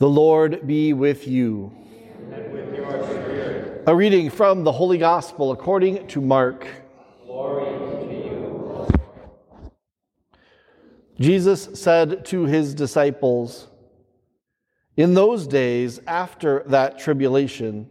The Lord be with you. With. A reading from the Holy Gospel according to Mark. Glory to you. Jesus said to his disciples, In those days after that tribulation,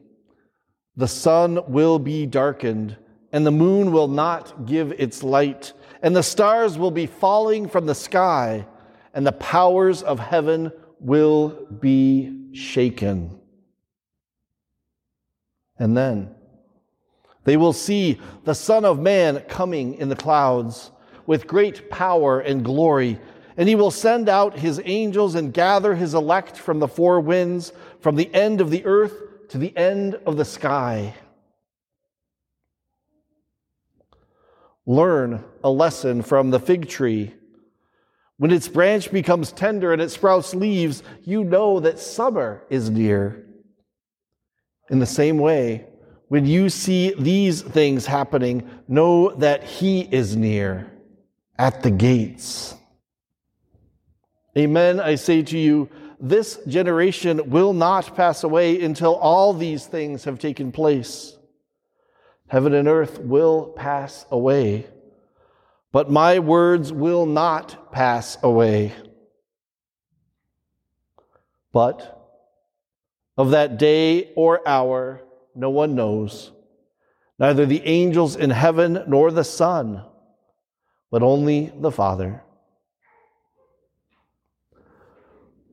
the sun will be darkened, and the moon will not give its light, and the stars will be falling from the sky, and the powers of heaven will be shaken. And then they will see the Son of Man coming in the clouds with great power and glory. And he will send out his angels and gather his elect from the four winds, from the end of the earth to the end of the sky. Learn a lesson from the fig tree. When its branch becomes tender and it sprouts leaves, you know that summer is near. In the same way, when you see these things happening, know that He is near at the gates. Amen, I say to you, this generation will not pass away until all these things have taken place. Heaven and earth will pass away but my words will not pass away. But of that day or hour, no one knows, neither the angels in heaven nor the Son, but only the Father.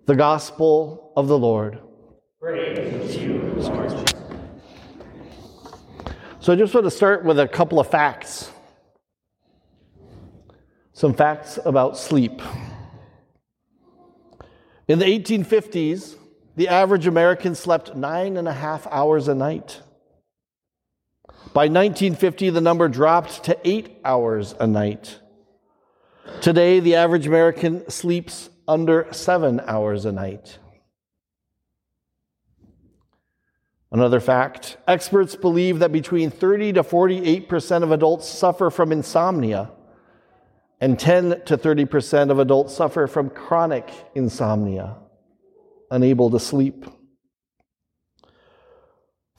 The Gospel of the Lord. Praise you, Lord. So I just want to start with a couple of facts. Some facts about sleep. In the 1850s, the average American slept nine and a half hours a night. By 1950, the number dropped to eight hours a night. Today, the average American sleeps under seven hours a night. Another fact experts believe that between 30 to 48% of adults suffer from insomnia and 10 to 30% of adults suffer from chronic insomnia, unable to sleep.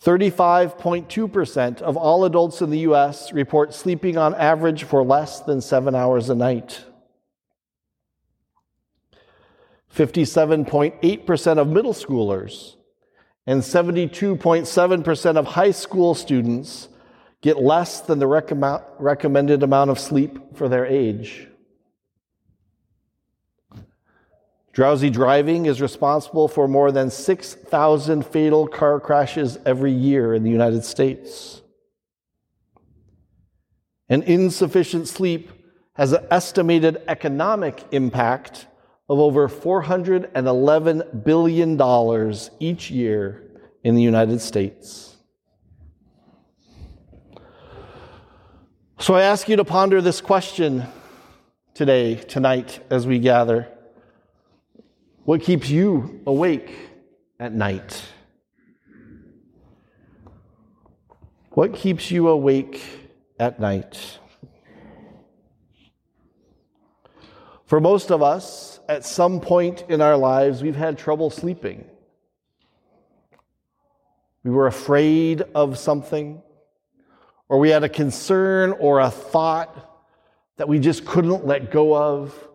35.2% of all adults in the US report sleeping on average for less than seven hours a night. 57.8% of middle schoolers and 72.7% of high school students get less than the recommended amount of sleep for their age. Drowsy driving is responsible for more than 6,000 fatal car crashes every year in the United States. And insufficient sleep has an estimated economic impact of over $411 billion each year in the United States. So I ask you to ponder this question today, tonight, as we gather. What keeps you awake at night? What keeps you awake at night? For most of us, at some point in our lives, we've had trouble sleeping. We were afraid of something or we had a concern or a thought that we just couldn't let go of,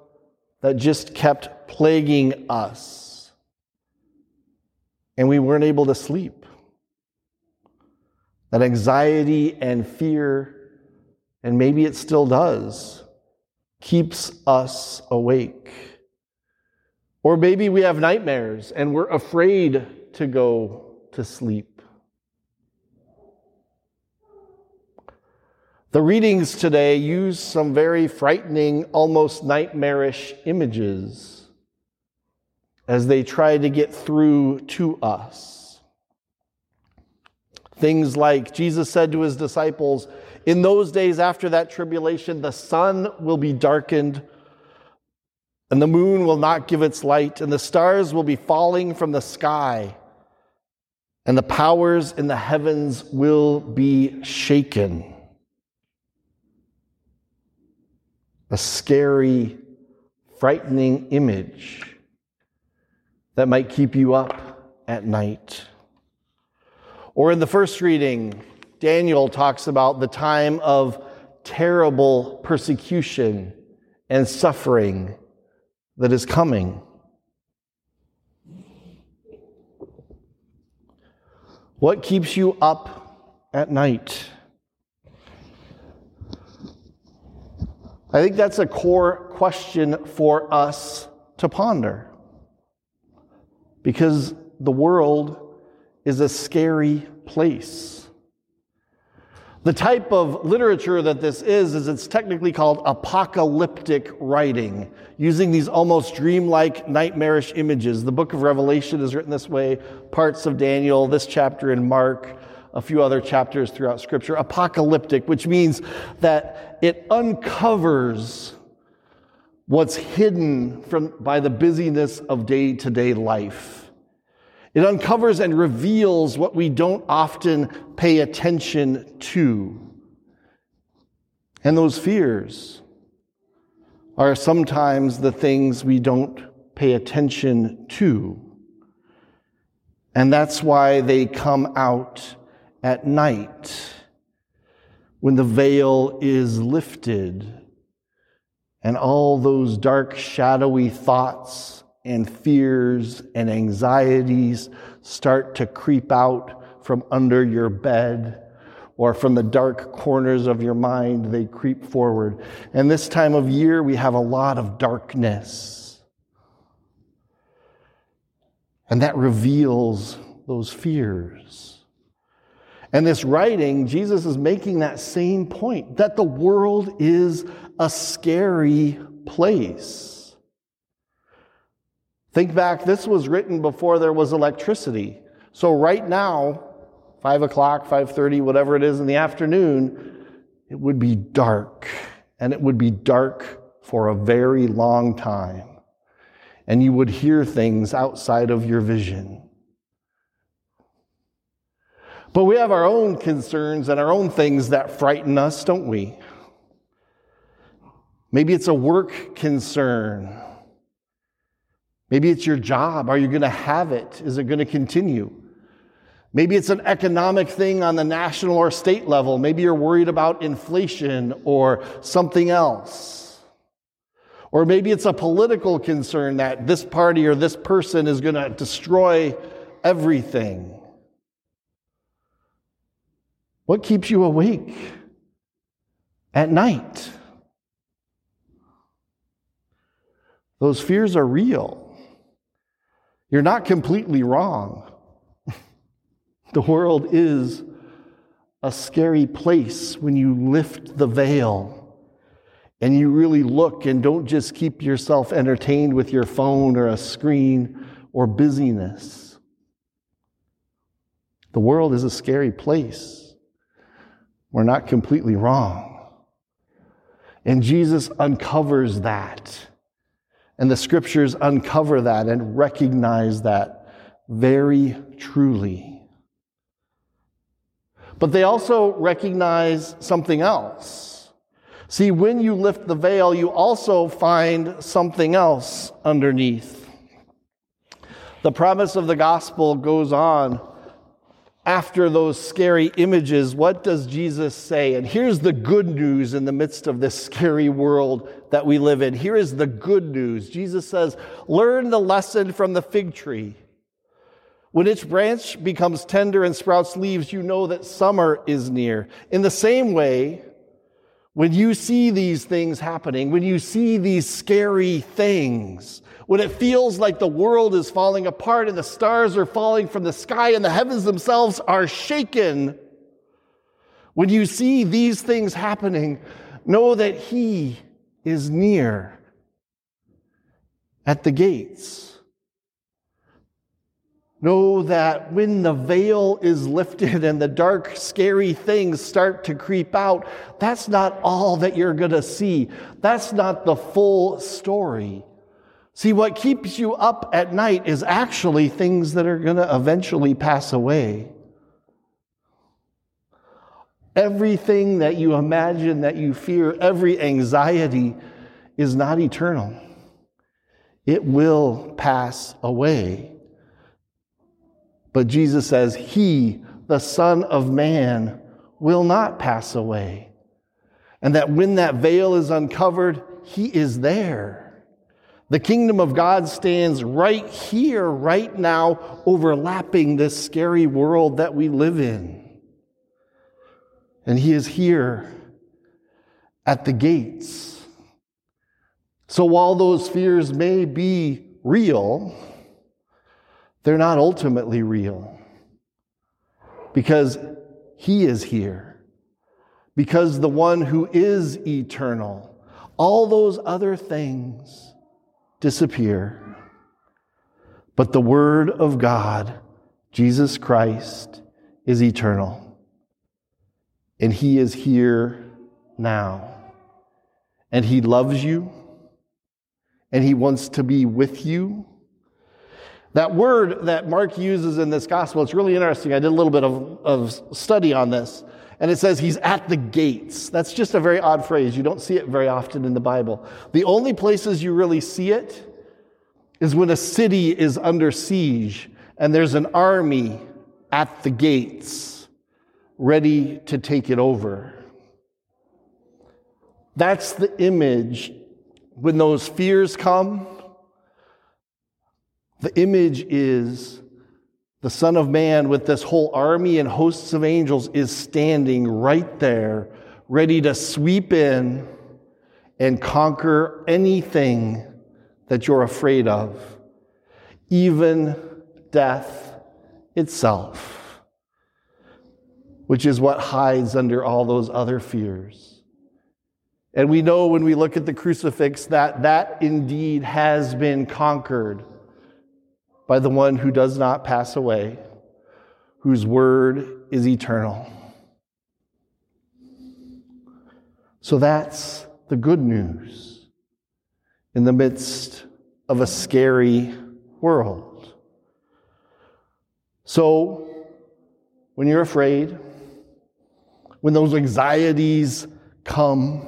that just kept plaguing us. And we weren't able to sleep. That anxiety and fear, and maybe it still does, keeps us awake. Or maybe we have nightmares and we're afraid to go to sleep. The readings today use some very frightening, almost nightmarish images as they try to get through to us. Things like Jesus said to his disciples, In those days after that tribulation, the sun will be darkened, and the moon will not give its light, and the stars will be falling from the sky, and the powers in the heavens will be shaken. A scary, frightening image. that might keep you up at night. Or in the first reading, Daniel talks about the time of terrible persecution and suffering that is coming. What keeps you up at night? I think that's a core question for us to ponder. Because the world is a scary place. The type of literature that this is, is it's technically called apocalyptic writing, using these almost dreamlike, nightmarish images. The book of Revelation is written this way, parts of Daniel, this chapter in Mark, a few other chapters throughout Scripture. Apocalyptic, which means that it uncovers what's hidden from, by the busyness of day to day life. It uncovers and reveals what we don't often pay attention to. And those fears are sometimes the things we don't pay attention to. And that's why they come out at night when the veil is lifted and all those dark, shadowy thoughts and fears and anxieties start to creep out from under your bed or from the dark corners of your mind, they creep forward. And this time of year, we have a lot of darkness. And that reveals those fears. And this writing, Jesus is making that same point that the world is a scary place. Think back, this was written before there was electricity. So right now, 5 o'clock, 5.30, whatever it is in the afternoon, it would be dark. And it would be dark for a very long time. And you would hear things outside of your vision. But we have our own concerns and our own things that frighten us, don't we? Maybe it's a work concern Maybe it's your job. Are you going to have it? Is it going to continue? Maybe it's an economic thing on the national or state level. Maybe you're worried about inflation or something else. Or maybe it's a political concern that this party or this person is going to destroy everything. What keeps you awake at night? Those fears are real. You're not completely wrong. the world is a scary place when you lift the veil and you really look and don't just keep yourself entertained with your phone or a screen or busyness. The world is a scary place. We're not completely wrong. And Jesus uncovers that and the scriptures uncover that and recognize that very truly. But they also recognize something else. See, when you lift the veil, you also find something else underneath. The promise of the gospel goes on after those scary images, what does Jesus say? And here's the good news in the midst of this scary world that we live in. Here is the good news. Jesus says, Learn the lesson from the fig tree. When its branch becomes tender and sprouts leaves, you know that summer is near. In the same way, when you see these things happening, when you see these scary things, when it feels like the world is falling apart and the stars are falling from the sky and the heavens themselves are shaken, when you see these things happening, know that He is near at the gates. Know that when the veil is lifted and the dark, scary things start to creep out, that's not all that you're going to see. That's not the full story. See, what keeps you up at night is actually things that are going to eventually pass away. Everything that you imagine, that you fear, every anxiety is not eternal. It will pass away. But Jesus says, He, the Son of Man, will not pass away. And that when that veil is uncovered, He is there. The kingdom of God stands right here, right now, overlapping this scary world that we live in. And He is here at the gates. So while those fears may be real, they're not ultimately real because He is here. Because the one who is eternal, all those other things disappear. But the Word of God, Jesus Christ, is eternal. And He is here now. And He loves you. And He wants to be with you. That word that Mark uses in this gospel, it's really interesting. I did a little bit of, of study on this. And it says he's at the gates. That's just a very odd phrase. You don't see it very often in the Bible. The only places you really see it is when a city is under siege and there's an army at the gates ready to take it over. That's the image when those fears come the image is the Son of Man with this whole army and hosts of angels is standing right there, ready to sweep in and conquer anything that you're afraid of, even death itself, which is what hides under all those other fears. And we know when we look at the crucifix that that indeed has been conquered by the one who does not pass away, whose word is eternal. So that's the good news in the midst of a scary world. So, when you're afraid, when those anxieties come,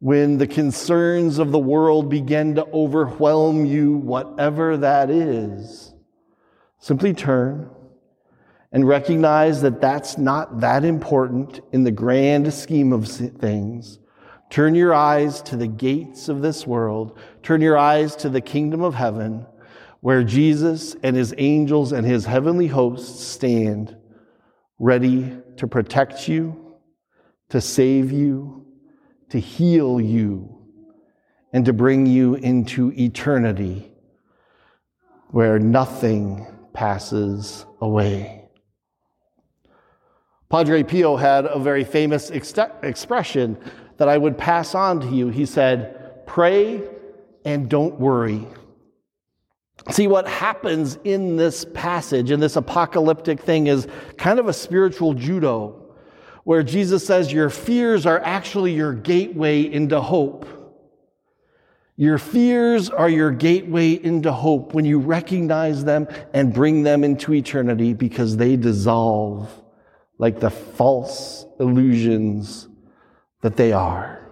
when the concerns of the world begin to overwhelm you, whatever that is, simply turn and recognize that that's not that important in the grand scheme of things. Turn your eyes to the gates of this world. Turn your eyes to the kingdom of heaven, where Jesus and his angels and his heavenly hosts stand ready to protect you, to save you, to heal you and to bring you into eternity where nothing passes away. Padre Pio had a very famous ex- expression that I would pass on to you. He said, Pray and don't worry. See, what happens in this passage, in this apocalyptic thing, is kind of a spiritual judo where Jesus says your fears are actually your gateway into hope. Your fears are your gateway into hope when you recognize them and bring them into eternity because they dissolve like the false illusions that they are.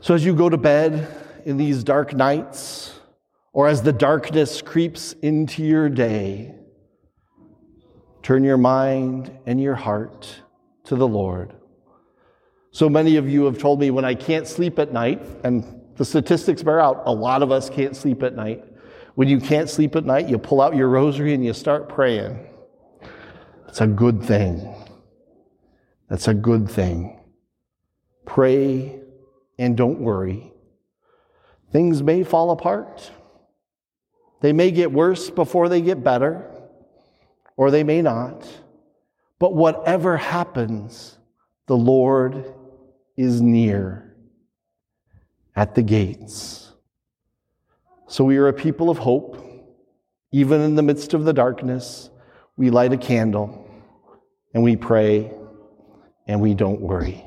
So, as you go to bed in these dark nights, or as the darkness creeps into your day, Turn your mind and your heart to the Lord. So many of you have told me when I can't sleep at night, and the statistics bear out, a lot of us can't sleep at night. When you can't sleep at night, you pull out your rosary and you start praying. It's a good thing. That's a good thing. Pray and don't worry. Things may fall apart. They may get worse before they get better or they may not. But whatever happens, the Lord is near at the gates. So we are a people of hope. Even in the midst of the darkness, we light a candle and we pray and we don't worry.